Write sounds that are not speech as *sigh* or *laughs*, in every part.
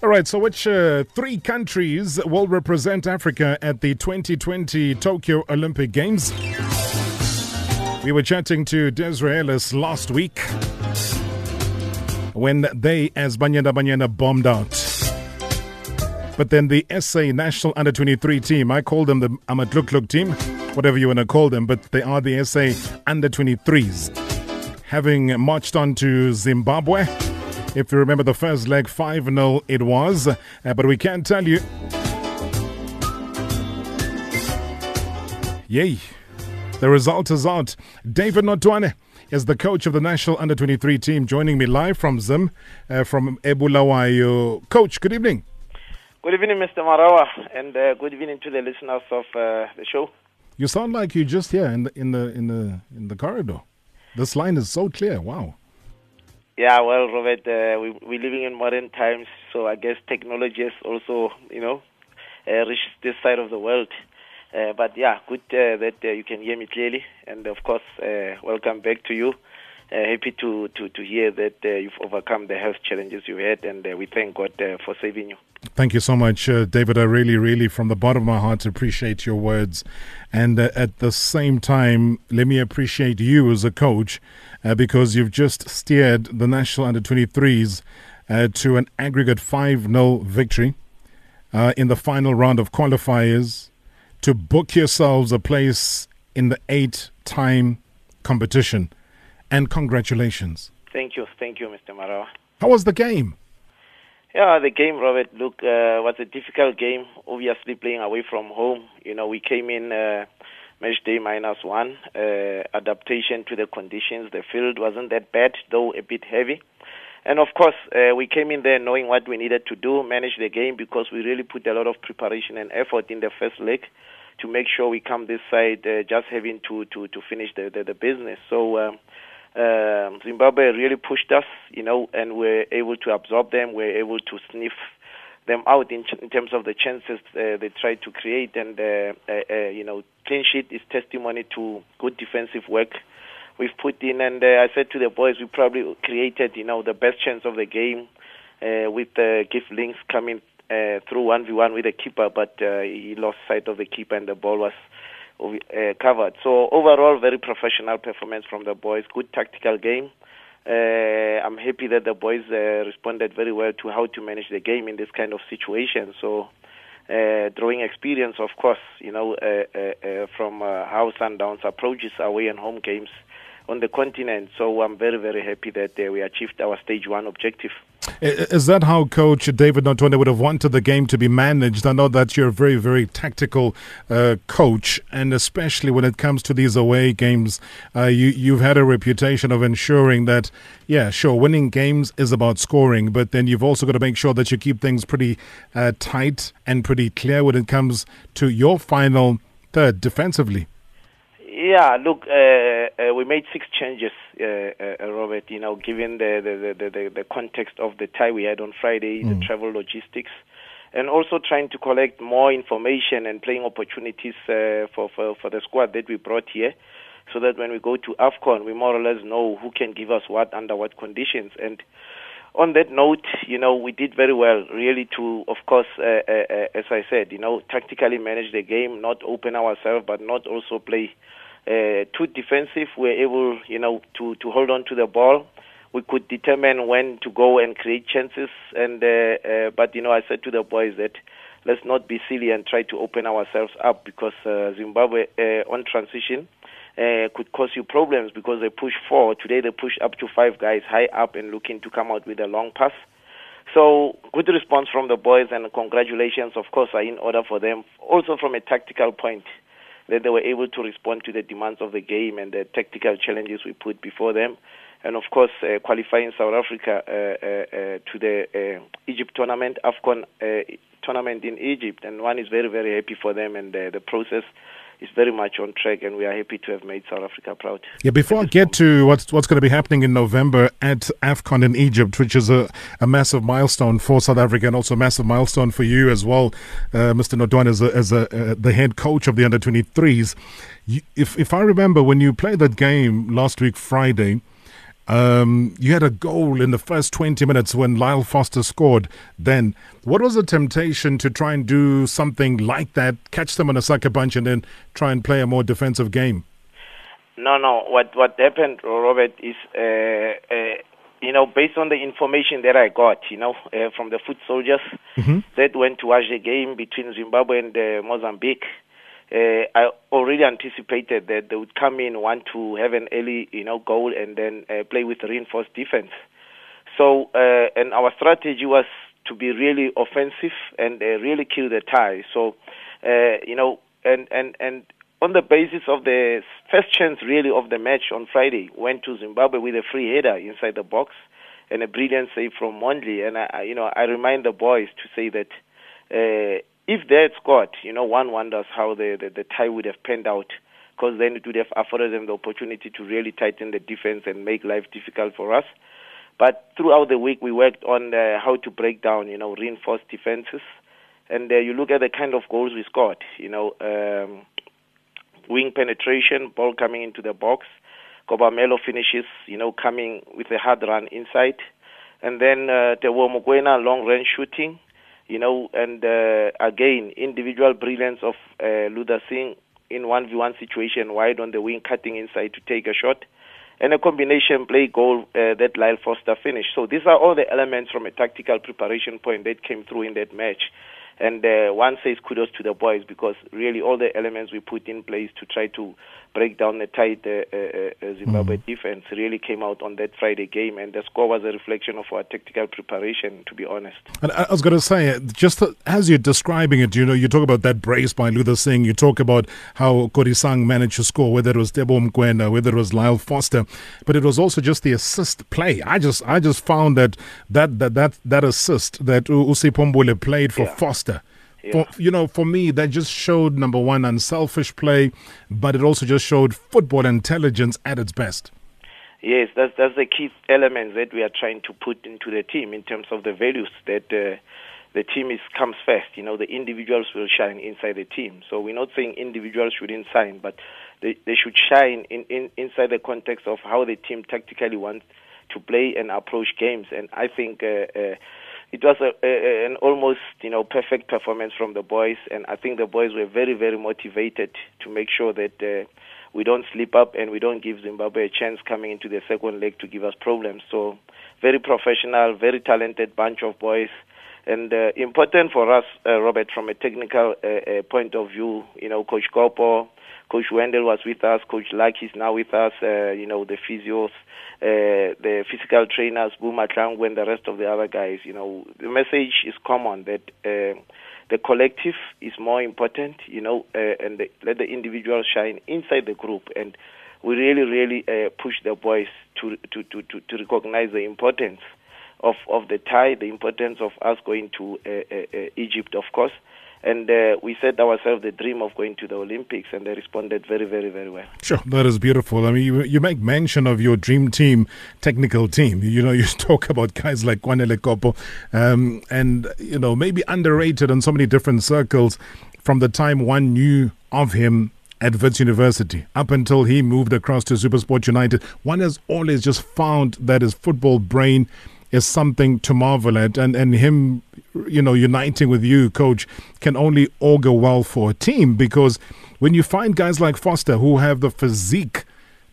All right, so which uh, three countries will represent Africa at the 2020 Tokyo Olympic Games? We were chatting to Desiree Ellis last week when they, as Banyana Banyana, bombed out. But then the SA National Under 23 team, I call them the Amaglug-glug team, whatever you want to call them, but they are the SA Under 23s. Having marched on to Zimbabwe, if you remember the first leg, 5 0 it was. Uh, but we can tell you. Yay. The result is out. David Notoane is the coach of the national under 23 team, joining me live from Zim, uh, from Ebulawayo. Coach, good evening. Good evening, Mr. Marawa, and uh, good evening to the listeners of uh, the show. You sound like you're just here in the in the in the in the corridor. This line is so clear. Wow. Yeah, well, Robert, uh, we, we're living in modern times, so I guess technology has also, you know, uh, reached this side of the world. Uh, but yeah, good uh, that uh, you can hear me clearly, and of course, uh, welcome back to you. Uh, happy to, to, to hear that uh, you've overcome the health challenges you had, and we thank God for saving you. Thank you so much, David. I really, really, from the bottom of my heart, appreciate your words. And at the same time, let me appreciate you as a coach uh, because you've just steered the national under 23s uh, to an aggregate 5 0 victory uh, in the final round of qualifiers to book yourselves a place in the eight time competition. And congratulations. Thank you, thank you, Mr. Marawa. How was the game? Yeah, the game, Robert, look, uh, was a difficult game. Obviously, playing away from home. You know, we came in uh, match day minus one. Uh, adaptation to the conditions. The field wasn't that bad, though a bit heavy. And of course, uh, we came in there knowing what we needed to do, manage the game, because we really put a lot of preparation and effort in the first leg to make sure we come this side uh, just having to, to, to finish the, the, the business. So um, um, Zimbabwe really pushed us, you know, and we're able to absorb them. We're able to sniff them out in, ch- in terms of the chances uh, they tried to create. And, uh, uh, you know, clean sheet is testimony to good defensive work we've put in. And I said to the boys, we probably created, you know, the best chance of the game with uh, Gift Links coming uh, through 1v1 with the keeper, but uh, he lost sight of the keeper and the ball was uh, covered. So overall, very professional performance from the boys. Good tactical game. Uh, I'm happy that the boys uh, responded very well to how to manage the game in this kind of situation. So, uh, drawing experience, of course, you know, uh, uh, uh, from how Sundowns approaches away and home games on the continent. So I'm very, very happy that we achieved our stage one objective. Is that how Coach David Notoane would have wanted the game to be managed? I know that you're a very, very tactical uh, coach, and especially when it comes to these away games, uh, you, you've had a reputation of ensuring that, yeah, sure, winning games is about scoring, but then you've also got to make sure that you keep things pretty uh, tight and pretty clear when it comes to your final third defensively. Yeah, look, uh, uh, we made six changes, uh, uh, Robert. You know, given the the, the, the the context of the tie we had on Friday, the travel logistics, and also trying to collect more information and playing opportunities uh, for, for for the squad that we brought here, so that when we go to Afcon, we more or less know who can give us what under what conditions. And on that note, you know, we did very well, really, to, of course, uh, uh, uh, as I said, you know, tactically manage the game, not open ourselves, but not also play uh, too defensive. We're able, you know, to, to hold on to the ball. We could determine when to go and create chances. And uh, uh, but you know, I said to the boys that let's not be silly and try to open ourselves up because uh, Zimbabwe uh, on transition could cause you problems because they push four. Today they push up to five guys high up and looking to come out with a long pass. So good response from the boys and congratulations, of course, are in order for them. Also from a tactical point, that they were able to respond to the demands of the game and the tactical challenges we put before them. And of course, uh, qualifying South Africa uh, uh, uh, to the uh, Egypt tournament, AFCON uh, tournament in Egypt. And one is very, very happy for them, and the process is very much on track, and we are happy to have made South Africa proud. Yeah, before I get to what's what's going to be happening in November at AFCON in Egypt, which is a, a massive milestone for South Africa and also a massive milestone for you as well, uh, Mr. Notoane, as, a, as a, uh, the head coach of the under 23s. If, if I remember, when you played that game last week, Friday, Um, you had a goal in the first 20 minutes when Lyle Foster scored. Then, what was the temptation to try and do something like that, catch them on a sucker punch, and then try and play a more defensive game? No, no. What what happened, Robert, is uh, uh, you know based on the information that I got, you know, uh, from the foot soldiers mm-hmm. that went to watch the game between Zimbabwe and uh, Mozambique. Uh, I already anticipated that they would come in, want to have an early, you know, goal, and then uh, play with reinforced defense. So, uh, and our strategy was to be really offensive and really kill the tie. So, you know, and and and on the basis of the first chance really of the match on Friday, went to Zimbabwe with a free header inside the box and a brilliant save from Mondli. And I, you know, I remind the boys to say that uh, if they had scored, you know, one wonders how the, the, the tie would have panned out, because then it would have afforded them the opportunity to really tighten the defense and make life difficult for us. But throughout the week, we worked on uh, how to break down, you know, reinforced defenses. And uh, you look at the kind of goals we scored, you know. Um, wing penetration, ball coming into the box. Kobamelo finishes, you know, coming with a hard run inside. And then uh, Teboho Mokoena, long range shooting, you know, and uh, again, individual brilliance of uh, Luther Singh in 1v1 situation, wide on the wing, cutting inside to take a shot. And a combination play goal uh, that Lyle Foster finished. So these are all the elements from a tactical preparation point that came through in that match. And uh, one says kudos to the boys because really all the elements we put in place to try to break down the tight uh, uh, uh Zimbabwe mm. defense really came out on that Friday game, and the score was a reflection of our tactical preparation, to be honest. And I was going to say, just as you're describing it, you know, you talk about that brace by Luther Singh, you talk about how Kodisang managed to score, whether it was Debo Mokoena, whether it was Lyle Foster, but it was also just the assist play. I just, I just found that that that that, that assist that Usi Pombule played for yeah. Foster yeah. For, you know, for me, that just showed number one, unselfish play, but it also just showed football intelligence at its best. Yes, that's that's the key elements that we are trying to put into the team in terms of the values that uh, the team is comes first. You know, the individuals will shine inside the team. So we're not saying individuals shouldn't shine, but they they should shine in, in inside the context of how the team tactically wants to play and approach games. And I think. Uh, uh, it was a, a, an almost you know perfect performance from the boys, and I think the boys were very very motivated to make sure that uh, we don't slip up and we don't give Zimbabwe a chance coming into the second leg to give us problems. So very professional, very talented bunch of boys. And uh, important for us, uh, Robert, from a technical uh, uh point of view, you know, Coach Kopo, Coach Wendell was with us, Coach Lucky is now with us, uh, you know, the physios, uh, the physical trainers, Buma Tlangu, and the rest of the other guys. You know, the message is common that uh, the collective is more important, you know, uh, and the, let the individual shine inside the group. And we really, really uh, push the boys to, to, to, to, to recognize the importance of, of the tie, the importance of us going to uh, uh, uh Egypt, of course, and uh, we set ourselves the dream of going to the Olympics, and they responded very, very, very well. Sure, that is beautiful. I mean, you, you make mention of your dream team, technical team. You know, *laughs* you talk about guys like Kwanele Kopo, um, and you know, maybe underrated in so many different circles. From the time one knew of him at Wits University up until he moved across to Supersport United, one has always just found that his football brain is something to marvel at, and and him you know, uniting with you, coach, can only augur well for a team because when you find guys like Foster who have the physique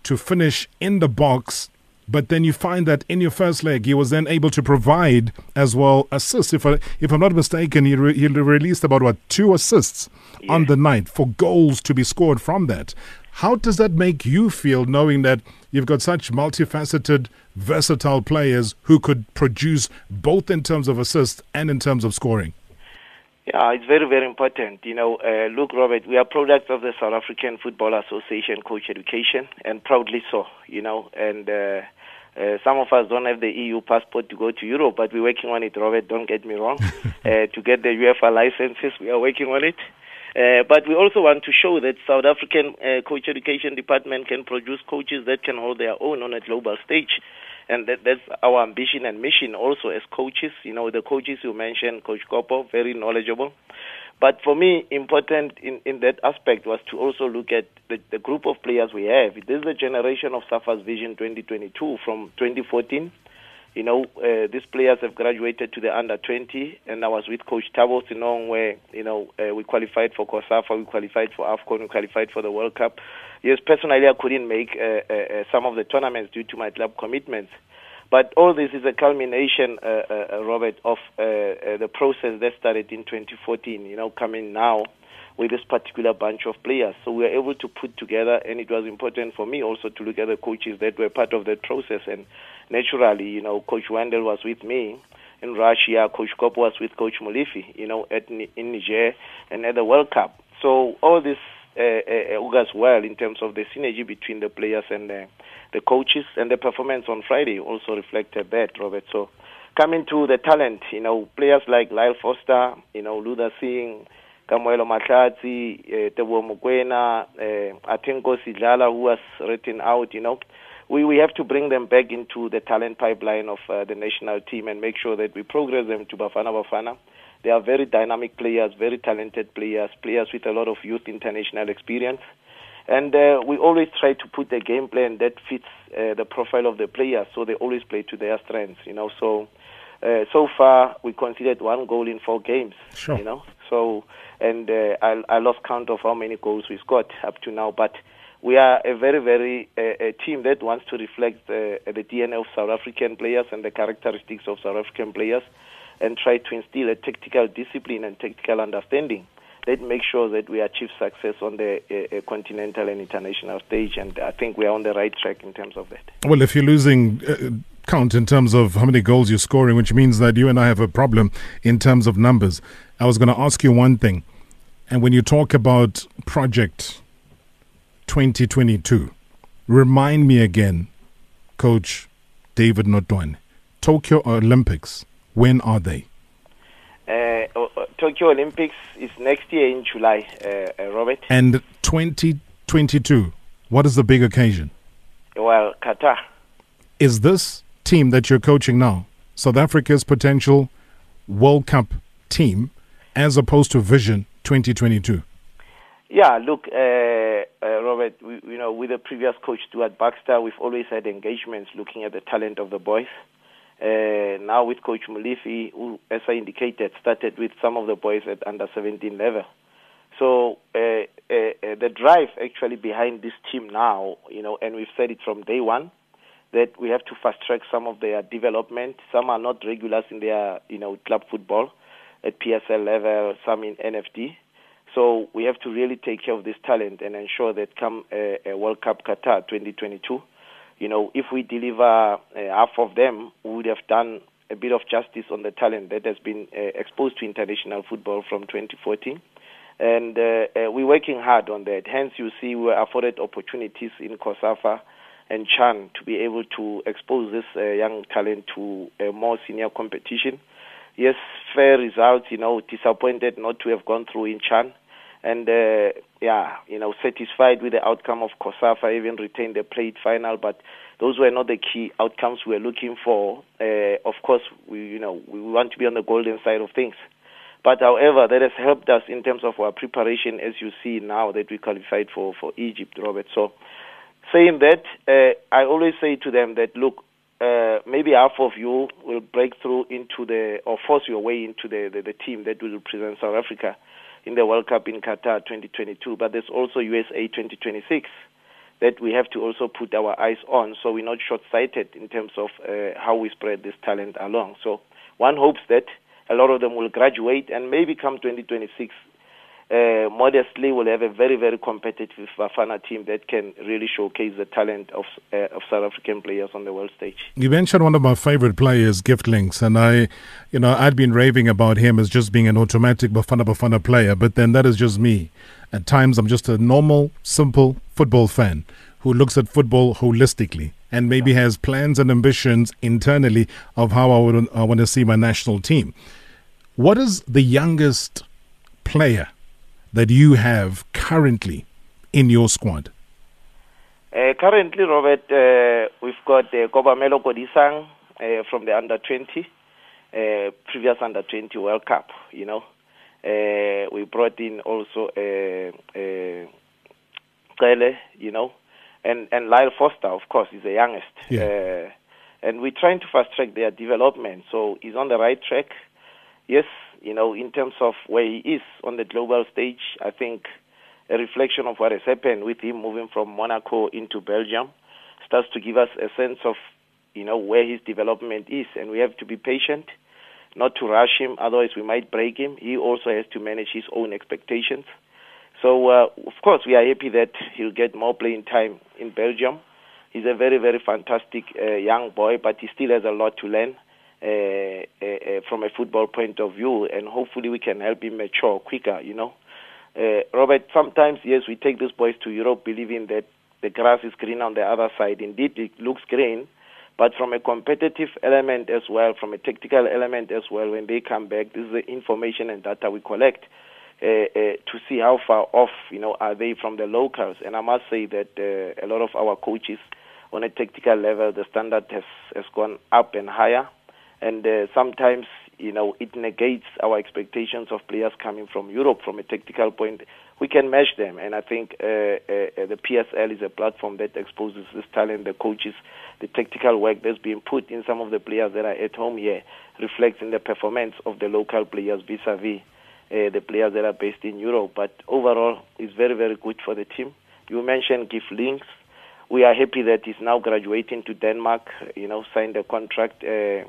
to finish in the box, but then you find that in your first leg he was then able to provide as well assists. If I, if I'm not mistaken, he, re, he released about what two assists yeah. on the night for goals to be scored from that. How does that make you feel knowing that you've got such multifaceted, versatile players who could produce both in terms of assists and in terms of scoring? Yeah, it's very, very important. You know, uh, look, Robert, we are products of the South African Football Association Coach Education, and proudly so, you know, and uh, uh, some of us don't have the EU passport to go to Europe, but we're working on it, Robert, don't get me wrong. *laughs* uh, to get the UEFA licenses, we are working on it. Uh, but we also want to show that South African uh, coach education department can produce coaches that can hold their own on a global stage. And that, that's our ambition and mission also as coaches. You know, the coaches you mentioned, Coach Kopo, very knowledgeable. But for me, important in, in that aspect was to also look at the, the group of players we have. This is the generation of Safa's Vision 2022 from 2014 you know, uh, these players have graduated to the under 20, and I was with Coach Thabo Senong, where you know uh, we qualified for COSAFA, we qualified for AFCON, we qualified for the World Cup. Yes, personally, I couldn't make uh, uh, uh some of the tournaments due to my club commitments. But all this is a culmination, uh, uh, Robert, of uh, uh, the process that started in 2014. You know, coming now with this particular bunch of players. So we were able to put together, and it was important for me also to look at the coaches that were part of that process. And naturally, you know, Coach Wendell was with me in Russia, Coach Kopo was with Coach Molefi, you know, at in Niger and at the World Cup. So all this uh, uh, augurs well in terms of the synergy between the players and the, the coaches, and the performance on Friday also reflected that, Robert. So coming to the talent, you know, players like Lyle Foster, you know, Luther Singh, Kamohelo Mahlatsi, uh, Tebo Mokoena, uh, Athenkosi Dlala, who was written out, you know. We, we have to bring them back into the talent pipeline of uh, the national team and make sure that we progress them to Bafana Bafana. They are very dynamic players, very talented players, players with a lot of youth international experience. And uh, we always try to put a game plan that fits uh, the profile of the players, so they always play to their strengths, you know. So, uh, so far we considered one goal in four games, sure. you know. So and uh, I, I lost count of how many goals we scored up to now. But we are a very, very uh, a team that wants to reflect uh, the DNA of South African players and the characteristics of South African players, and try to instill a tactical discipline and tactical understanding that makes sure that we achieve success on the uh, continental and international stage. And I think we are on the right track in terms of that. Well, if you're losing uh, count in terms of how many goals you're scoring, which means that you and I have a problem in terms of numbers. I was going to ask you one thing. And when you talk about Project 2022, remind me again, Coach David Notoane, Tokyo Olympics, when are they? Uh, Tokyo Olympics is next year in July, uh, uh, Robert. And 2022, what is the big occasion? Well, Qatar. Is this team that you're coaching now South Africa's potential World Cup team as opposed to Vision 2022? Yeah, look, uh, uh, Robert, we, you know, with the previous coach Stuart Baxter, we've always had engagements looking at the talent of the boys. Uh, now with Coach Molefi, who, as I indicated, started with some of the boys at under 17 level. So uh, uh, uh, the drive actually behind this team now, you know, and we've said it from day one, that we have to fast track some of their development. Some are not regulars in their, you know, club football at PSL level, some in NFD. So we have to really take care of this talent and ensure that come uh, uh, World Cup Qatar 2022, you know, if we deliver uh, half of them, we would have done a bit of justice on the talent that has been uh, exposed to international football from 2014. And uh, uh, we're working hard on that. Hence, you see, we're afforded opportunities in COSAFA and Chan to be able to expose this young talent to a more senior competition. Yes, fair results, you know, disappointed not to have gone through in Chan. And uh, yeah, you know, satisfied with the outcome of COSAFA, even retained the plate final, but those were not the key outcomes we were looking for. Uh, of course, we, you know, we want to be on the golden side of things. But however, that has helped us in terms of our preparation, as you see now that we qualified for, for Egypt, Robert. So saying that, uh, I always say to them that look, uh, maybe half of you will break through into the or force your way into the, the, the team that will represent South Africa in the World Cup in Qatar 2022. But there's also USA 2026 that we have to also put our eyes on, so we're not short-sighted in terms of uh, how we spread this talent along. So one hopes that a lot of them will graduate and maybe come 2026 uh, modestly will have a very, very competitive Bafana team that can really showcase the talent of, uh, of South African players on the world stage. You mentioned one of my favorite players, Gift Links, and I, you know, I'd been raving about him as just being an automatic Bafana Bafana player, but then that is just me. At times, I'm just a normal, simple football fan who looks at football holistically and maybe has plans and ambitions internally of how I would I want to see my national team. What is the youngest player that you have currently in your squad? Uh, currently, Robert, uh, we've got uh, Kobamelo Kodisang uh, from the under 20, uh, previous under 20 World Cup, you know. Uh, we brought in also uh, uh, Kele, you know, and and Lyle Foster, of course, is the youngest. Yeah. Uh, and we're trying to fast track their development. So he's on the right track. Yes, you know, in terms of where he is on the global stage, I think a reflection of what has happened with him moving from Monaco into Belgium starts to give us a sense of, you know, where his development is. And we have to be patient, not to rush him, otherwise we might break him. He also has to manage his own expectations. So, uh, of course, we are happy that he'll get more playing time in Belgium. He's a very, very fantastic uh, young boy, but he still has a lot to learn from a football point of view, and hopefully we can help him mature quicker, you know. Uh, Robert, sometimes, yes, we take these boys to Europe believing that the grass is green on the other side. Indeed, it looks green, but from a competitive element as well, from a tactical element as well, when they come back, this is the information and data we collect uh, uh, to see how far off, you know, are they from the locals. And I must say that uh, a lot of our coaches, on a tactical level, the standard has has gone up and higher, and uh, sometimes you know, it negates our expectations of players coming from Europe from a tactical point. We can match them, and I think uh, uh, the PSL is a platform that exposes this talent, the coaches, the tactical work that's being put in some of the players that are at home here reflects in the performance of the local players vis-a-vis uh, the players that are based in Europe. But overall, it's very, very good for the team. You mentioned Gift Links. We are happy that he's now graduating to Denmark. You know, signed a contract uh,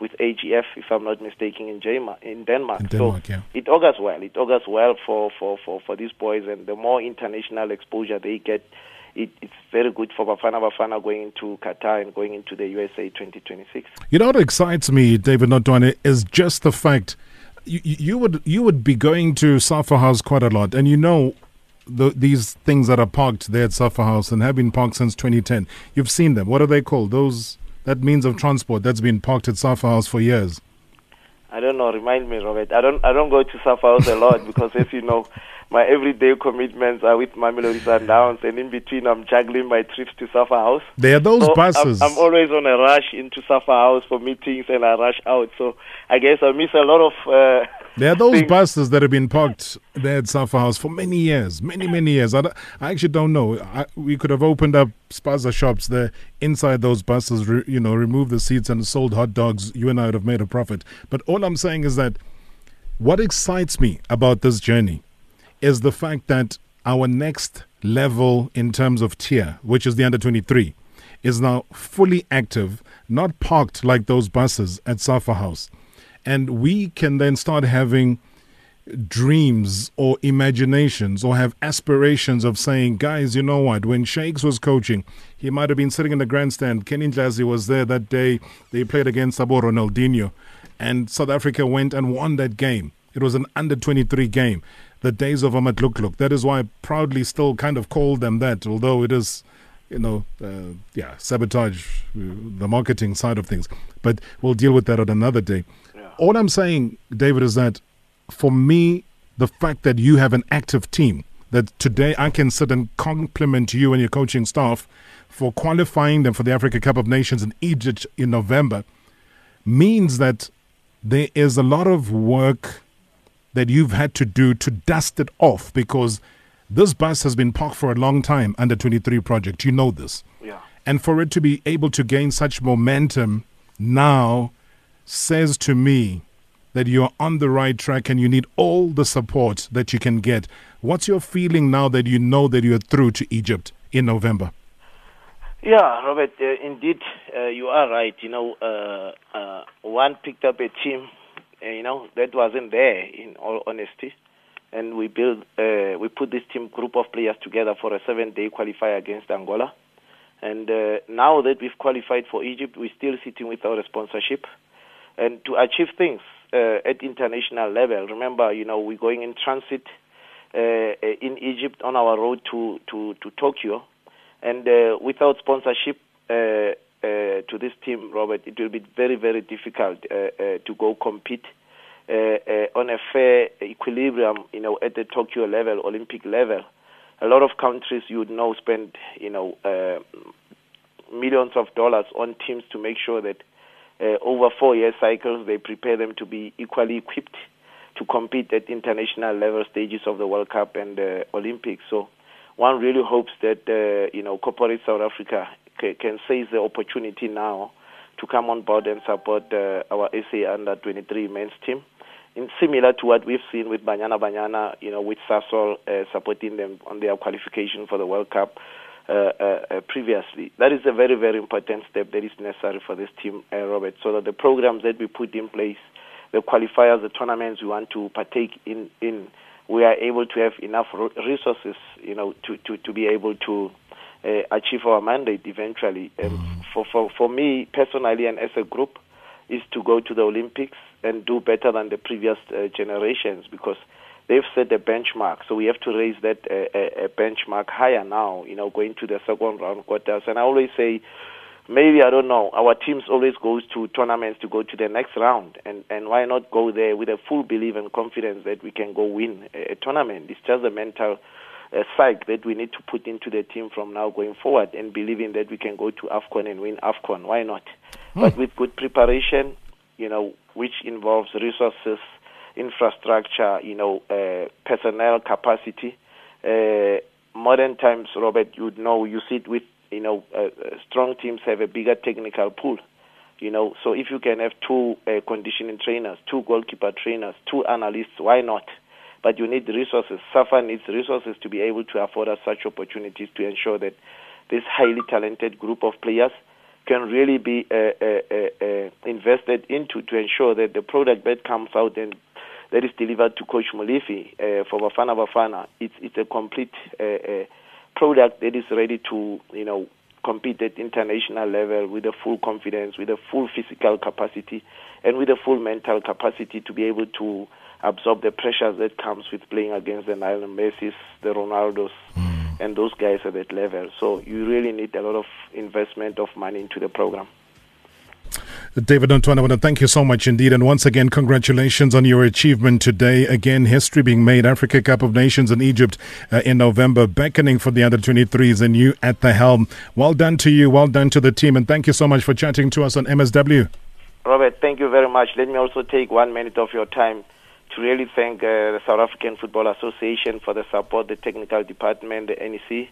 with AGF, if I'm not mistaken, in, Jama, in Denmark. In Denmark so yeah. it augurs well. It augurs well for, for, for, for these boys, and the more international exposure they get, it, it's very good for Bafana Bafana going into Qatar and going into the USA 2026. You know what excites me, David Notoane, is just the fact you, you would you would be going to Safa House quite a lot, and you know the, these things that are parked there at Safa House and have been parked since 2010. You've seen them. What are they called? Those that means of transport that's been parked at Safa House for years? I don't know. Remind me, Robert. I don't. I don't go to Safa House a lot *laughs* because, as you know, my everyday commitments are with Mamelodi Sundowns, and in between, I'm juggling my trips to Safa House. There are those so buses. I'm, I'm, always on a rush into Safa House for meetings, and I rush out. So I guess I miss a lot of. Uh, there are those things. buses that have been parked there at Safa House for many years, many, many years. I, I actually don't know. I, we could have opened up spaza shops there inside those buses, re, you know, remove the seats and sold hot dogs. You and I would have made a profit. But all I'm saying is that what excites me about this journey is the fact that our next level in terms of tier, which is the under 23, is now fully active, not parked like those buses at Safa House and we can then start having dreams or imaginations or have aspirations of saying, guys, you know what? When Shakes was coaching, he might have been sitting in the grandstand. Kenny Ndlazi was there that day. They played against Sabo Ronaldinho, and South Africa went and won that game. It was an under 23 game. The days of Look. That is why I proudly still kind of call them that, although it is you know, uh, yeah, sabotage uh, the marketing side of things. But we'll deal with that on another day all I'm saying, David, is that for me, the fact that you have an active team, that today I can sit and compliment you and your coaching staff for qualifying them for the Africa Cup of Nations in Egypt in November, means that there is a lot of work that you've had to do to dust it off because this bus has been parked for a long time under 23 project. You know this. Yeah. And for it to be able to gain such momentum now says to me that you're on the right track and you need all the support that you can get. What's your feeling now that you know that you're through to Egypt in November? Yeah, Robert, uh, indeed, uh, you are right. You know, uh, uh one picked up a team, uh, you know, that wasn't there, in all honesty. And we built, uh, we put this team group of players together for a seven-day qualifier against Angola. And uh, now that we've qualified for Egypt, we're still sitting without a sponsorship and to achieve things uh, at international level. Remember, you know, we're going in transit uh, in Egypt on our road to to, to Tokyo, and uh, without sponsorship. Uh, uh, to this team, Robert, it will be very, very difficult uh, uh, to go compete on a fair equilibrium, you know, at the Tokyo level, Olympic level. A lot of countries you would know spend, you know, millions of dollars on teams to make sure that uh, over four year cycles, they prepare them to be equally equipped to compete at international level stages of the World Cup and Olympics. So one really hopes that uh, you know corporate South Africa can seize the opportunity now to come on board and support uh, our SA under 23 men's team. In similar to what we've seen with Banyana Banyana, you know, with Sasol uh, supporting them on their qualification for the World Cup uh, uh, uh previously. That is a very, very important step that is necessary for this team, uh, Robert, so that the programs that we put in place, the qualifiers, the tournaments we want to partake in, in we are able to have enough resources, you know, to, to, to be able to uh, achieve our mandate eventually. And mm. for, for, for me personally and as a group, is to go to the Olympics and do better than the previous uh, generations because they've set a benchmark. So we have to raise that uh, a benchmark higher now, you know, going to the second round quarters. And I always say, maybe I don't know. Our teams always goes to tournaments to go to the next round, and and why not go there with a full belief and confidence that we can go win a, a tournament? It's just a mental a psych that we need to put into the team from now going forward and believing that we can go to AFCON and win AFCON. Why not? Hmm. But with good preparation, you know, which involves resources, infrastructure, you know, uh, personnel capacity. Uh, modern times, Robert, you know, you sit with, you know, uh, uh strong teams have a bigger technical pool. You know, so if you can have two uh, conditioning trainers, two goalkeeper trainers, two analysts, why not? But you need resources. SAFA needs resources to be able to afford us such opportunities to ensure that this highly talented group of players can really be uh, uh, uh, uh, invested into to ensure that the product that comes out and that is delivered to Coach Molefi uh, for Bafana Bafana, it's, it's a complete uh, product that is ready to, you know, compete at international level with a full confidence, with a full physical capacity, and with a full mental capacity to be able to absorb the pressures that comes with playing against the Lionel Messi, the Ronaldos, mm. and those guys at that level. So you really need a lot of investment of money into the program. David Notoane, I want to thank you so much indeed. And once again, congratulations on your achievement today. Again, history being made. Africa Cup of Nations in Egypt uh, in November, beckoning for the under 23s and you at the helm. Well done to you. Well done to the team. And thank you so much for chatting to us on MSW. Robert, thank you very much. Let me also take one minute of your time really thank uh, the South African Football Association for the support, the technical department, the NEC,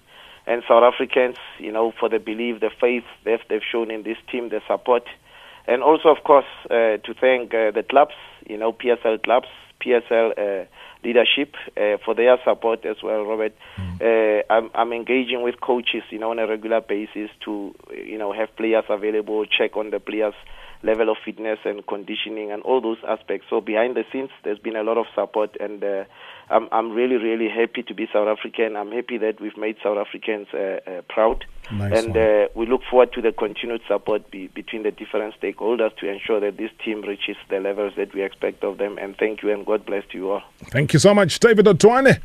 and South Africans, you know, for the belief, the faith that they've shown in this team, the support, and also, of course, uh, to thank uh, the clubs, you know, PSL clubs, PSL uh, leadership uh, for their support as well, Robert. Mm. I'm, I'm engaging with coaches, you know, on a regular basis to, you know, have players available, check on the players' level of fitness and conditioning and all those aspects. So behind the scenes, there's been a lot of support, and uh, I'm I'm really really happy to be South African. I'm happy that we've made South Africans uh, uh, proud, nice and uh, we look forward to the continued support be, between the different stakeholders to ensure that this team reaches the levels that we expect of them. And thank you, and God bless you all. Thank you so much, David Notoane.